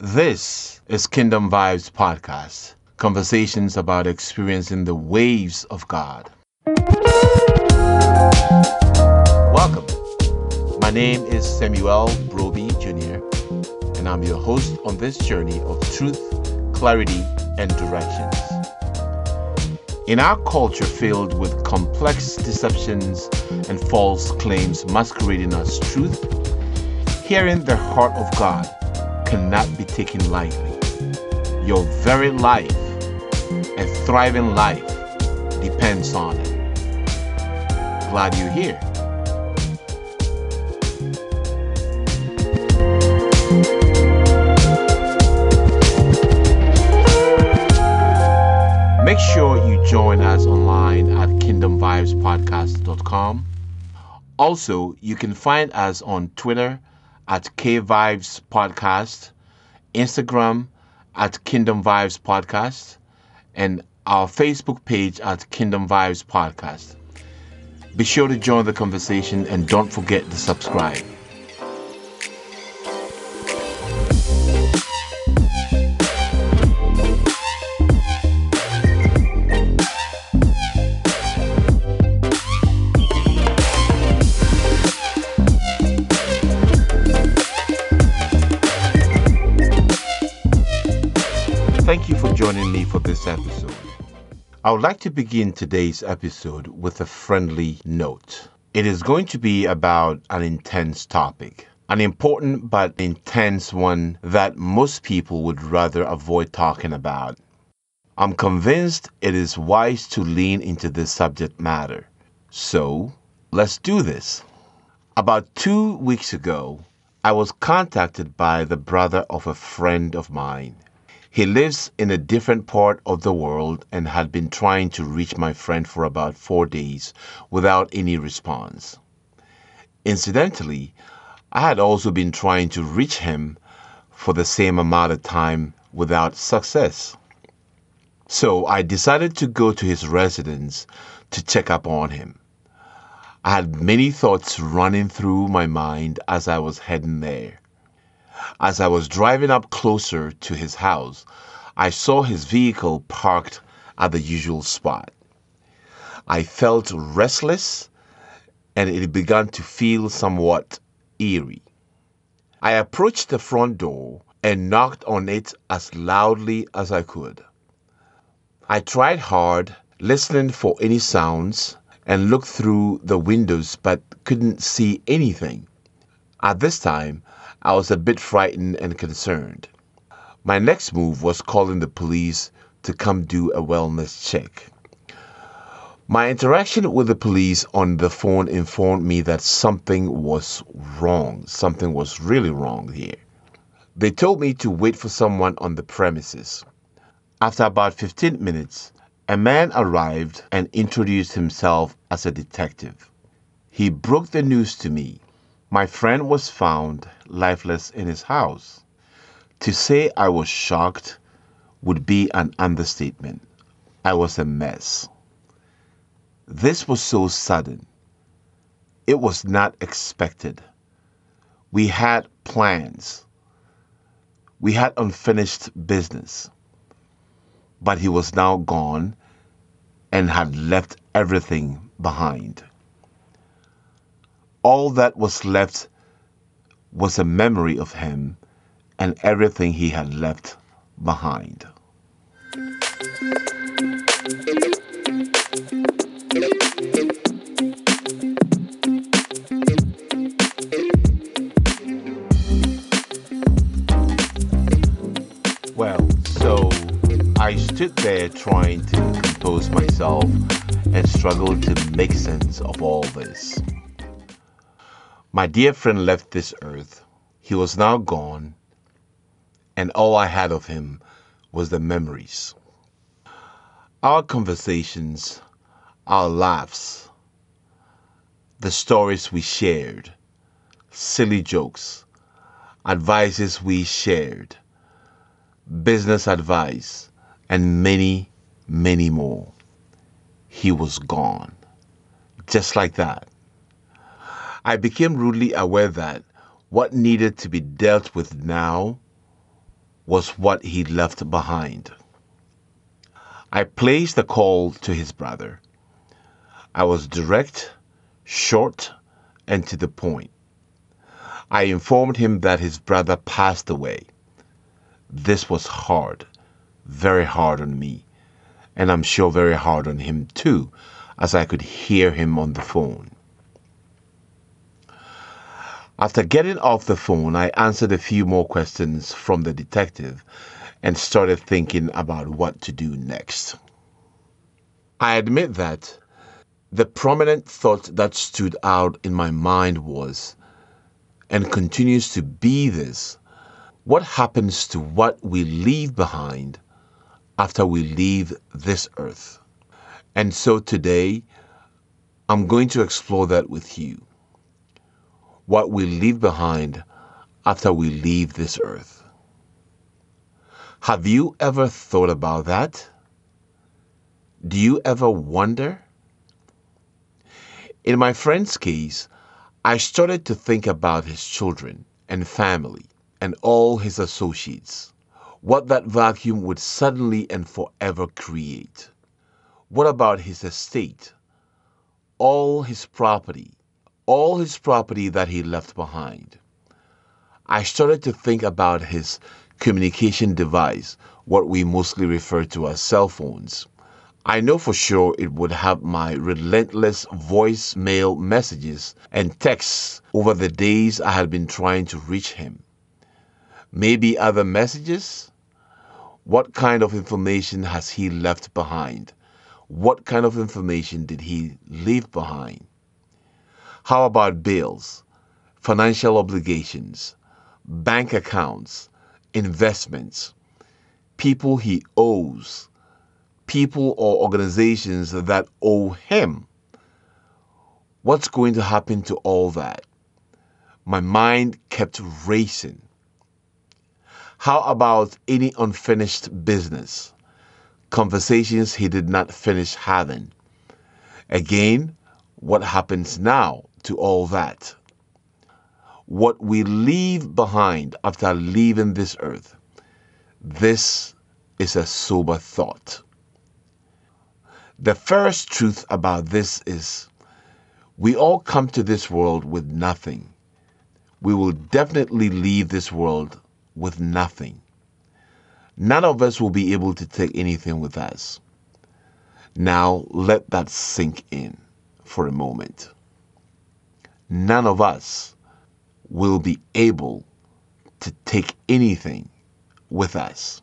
This is Kingdom Vibes Podcast conversations about experiencing the waves of God. Welcome. My name is Samuel Broby Jr., and I'm your host on this journey of truth, clarity, and directions. In our culture filled with complex deceptions and false claims masquerading as truth, hearing the heart of God cannot be taken lightly. Your very life, a thriving life, depends on it. Glad you're here. Make sure you join us online at kingdomvibespodcast.com. Also, you can find us on Twitter at K Vibes Podcast, Instagram at Kingdom Vibes Podcast, and our Facebook page at Kingdom Vibes Podcast. Be sure to join the conversation and don't forget to subscribe. Joining me for this episode. I would like to begin today's episode with a friendly note. It is going to be about an intense topic, an important but intense one that most people would rather avoid talking about. I'm convinced it is wise to lean into this subject matter. So, let's do this. About two weeks ago, I was contacted by the brother of a friend of mine. He lives in a different part of the world and had been trying to reach my friend for about four days without any response. Incidentally, I had also been trying to reach him for the same amount of time without success. So I decided to go to his residence to check up on him. I had many thoughts running through my mind as I was heading there. As I was driving up closer to his house, I saw his vehicle parked at the usual spot. I felt restless and it began to feel somewhat eerie. I approached the front door and knocked on it as loudly as I could. I tried hard, listening for any sounds, and looked through the windows but couldn't see anything. At this time, I was a bit frightened and concerned. My next move was calling the police to come do a wellness check. My interaction with the police on the phone informed me that something was wrong. Something was really wrong here. They told me to wait for someone on the premises. After about 15 minutes, a man arrived and introduced himself as a detective. He broke the news to me. My friend was found lifeless in his house. To say I was shocked would be an understatement. I was a mess. This was so sudden. It was not expected. We had plans. We had unfinished business. But he was now gone and had left everything behind. All that was left was a memory of him and everything he had left behind. Well, so I stood there trying to compose myself and struggled to make sense of all this. My dear friend left this earth. He was now gone, and all I had of him was the memories. Our conversations, our laughs, the stories we shared, silly jokes, advices we shared, business advice, and many, many more. He was gone. Just like that. I became rudely aware that what needed to be dealt with now was what he left behind. I placed the call to his brother. I was direct, short, and to the point. I informed him that his brother passed away. This was hard, very hard on me, and I'm sure very hard on him too, as I could hear him on the phone. After getting off the phone, I answered a few more questions from the detective and started thinking about what to do next. I admit that the prominent thought that stood out in my mind was, and continues to be this, what happens to what we leave behind after we leave this earth? And so today, I'm going to explore that with you. What we leave behind after we leave this earth. Have you ever thought about that? Do you ever wonder? In my friend's case, I started to think about his children and family and all his associates. What that vacuum would suddenly and forever create. What about his estate? All his property, all his property that he left behind. I started to think about his communication device, what we mostly refer to as cell phones. I know for sure it would have my relentless voicemail messages and texts over the days I had been trying to reach him. Maybe other messages? What kind of information has he left behind? What kind of information did he leave behind? How about bills, financial obligations, bank accounts, investments, people he owes, people or organizations that owe him. What's going to happen to all that? My mind kept racing. How about any unfinished business? Conversations he did not finish having. Again, what happens now to all that? what we leave behind after leaving this earth. This is a sober thought. The first truth about this is we all come to this world with nothing. We will definitely leave this world with nothing. None of us will be able to take anything with us. Now let that sink in for a moment. None of us will be able to take anything with us.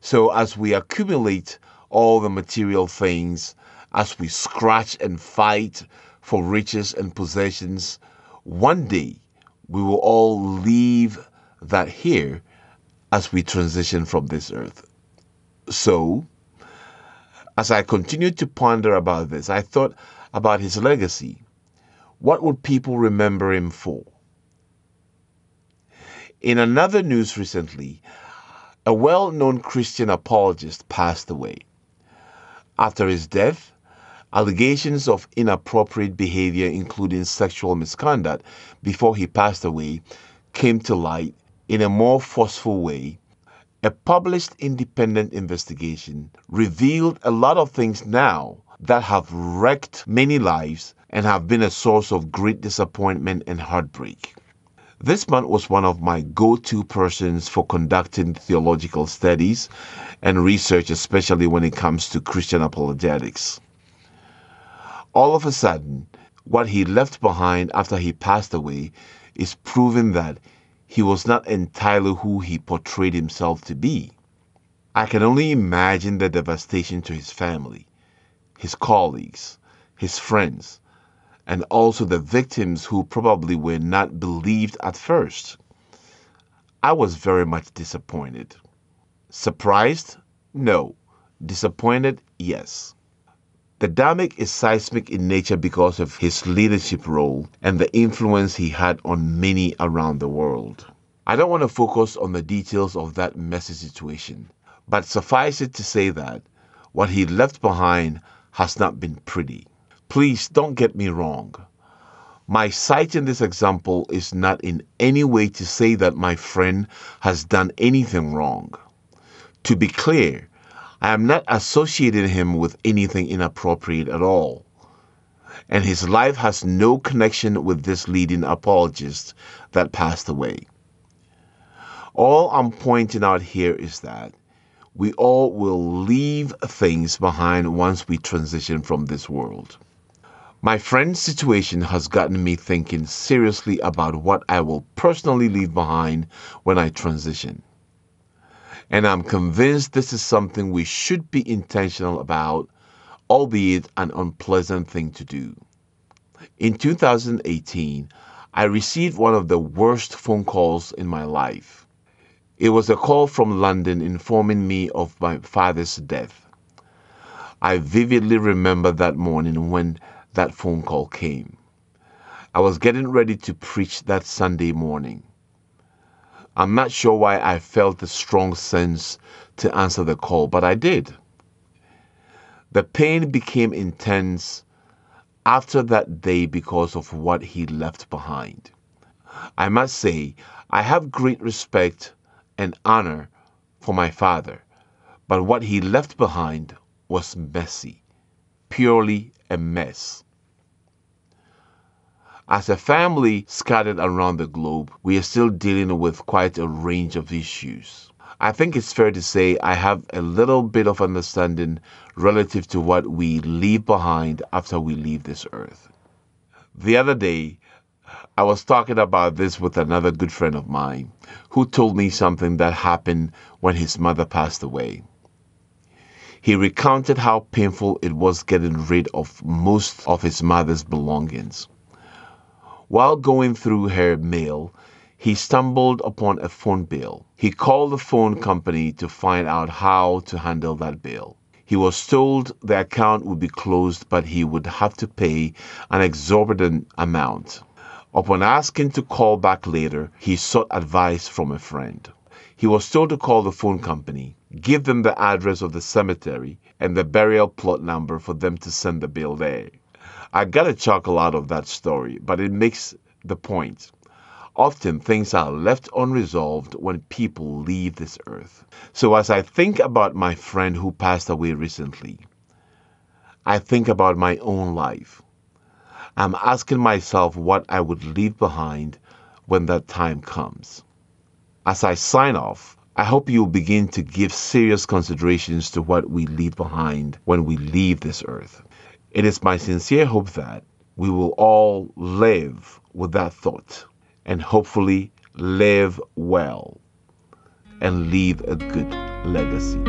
So, as we accumulate all the material things, as we scratch and fight for riches and possessions, one day we will all leave that here as we transition from this earth. So, as I continued to ponder about this, I thought about his legacy. What would people remember him for? In another news recently, a well known Christian apologist passed away. After his death, allegations of inappropriate behavior, including sexual misconduct, before he passed away, came to light in a more forceful way. A published independent investigation revealed a lot of things now that have wrecked many lives and have been a source of great disappointment and heartbreak. This man was one of my go to persons for conducting theological studies and research, especially when it comes to Christian apologetics. All of a sudden, what he left behind after he passed away is proving that he was not entirely who he portrayed himself to be. I can only imagine the devastation to his family, his colleagues, his friends, and also the victims who probably were not believed at first. I was very much disappointed. Surprised? No. Disappointed? Yes. The Dharmic is seismic in nature because of his leadership role and the influence he had on many around the world. I don't want to focus on the details of that messy situation, but suffice it to say that what he left behind has not been pretty. Please don't get me wrong. My citing this example is not in any way to say that my friend has done anything wrong. To be clear, I am not associating him with anything inappropriate at all. And his life has no connection with this leading apologist that passed away. All I'm pointing out here is that we all will leave things behind once we transition from this world. My friend's situation has gotten me thinking seriously about what I will personally leave behind when I transition. And I'm convinced this is something we should be intentional about, albeit an unpleasant thing to do. In 2018, I received one of the worst phone calls in my life. It was a call from London informing me of my father's death. I vividly remember that morning when that phone call came. I was getting ready to preach that Sunday morning. I'm not sure why I felt the strong sense to answer the call, but I did. The pain became intense after that day because of what he left behind. I must say, I have great respect and honor for my father, but what he left behind was messy, purely a mess. As a family scattered around the globe, we are still dealing with quite a range of issues. I think it's fair to say I have a little bit of understanding relative to what we leave behind after we leave this earth. The other day, I was talking about this with another good friend of mine who told me something that happened when his mother passed away. He recounted how painful it was getting rid of most of his mother's belongings. While going through her mail, he stumbled upon a phone bill. He called the phone company to find out how to handle that bill. He was told the account would be closed, but he would have to pay an exorbitant amount. Upon asking to call back later, he sought advice from a friend. He was told to call the phone company, give them the address of the cemetery and the burial plot number for them to send the bill there. I got a chuckle out of that story, but it makes the point. Often things are left unresolved when people leave this earth. So as I think about my friend who passed away recently, I think about my own life. I'm asking myself what I would leave behind when that time comes. As I sign off, I hope you'll begin to give serious considerations to what we leave behind when we leave this earth. It is my sincere hope that we will all live with that thought and hopefully live well and leave a good legacy.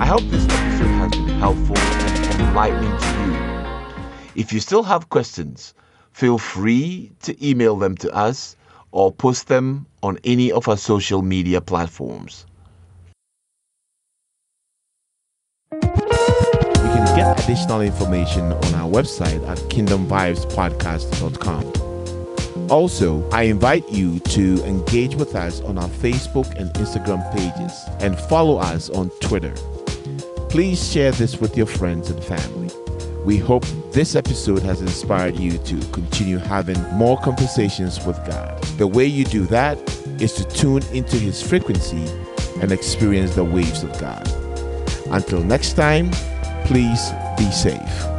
I hope this episode has been helpful and enlightening to you. If you still have questions, feel free to email them to us or post them on any of our social media platforms. You can get additional information on our website at kingdomvibespodcast.com. Also, I invite you to engage with us on our Facebook and Instagram pages and follow us on Twitter. Please share this with your friends and family. We hope this episode has inspired you to continue having more conversations with God. The way you do that is to tune into His frequency and experience the waves of God. Until next time, please be safe.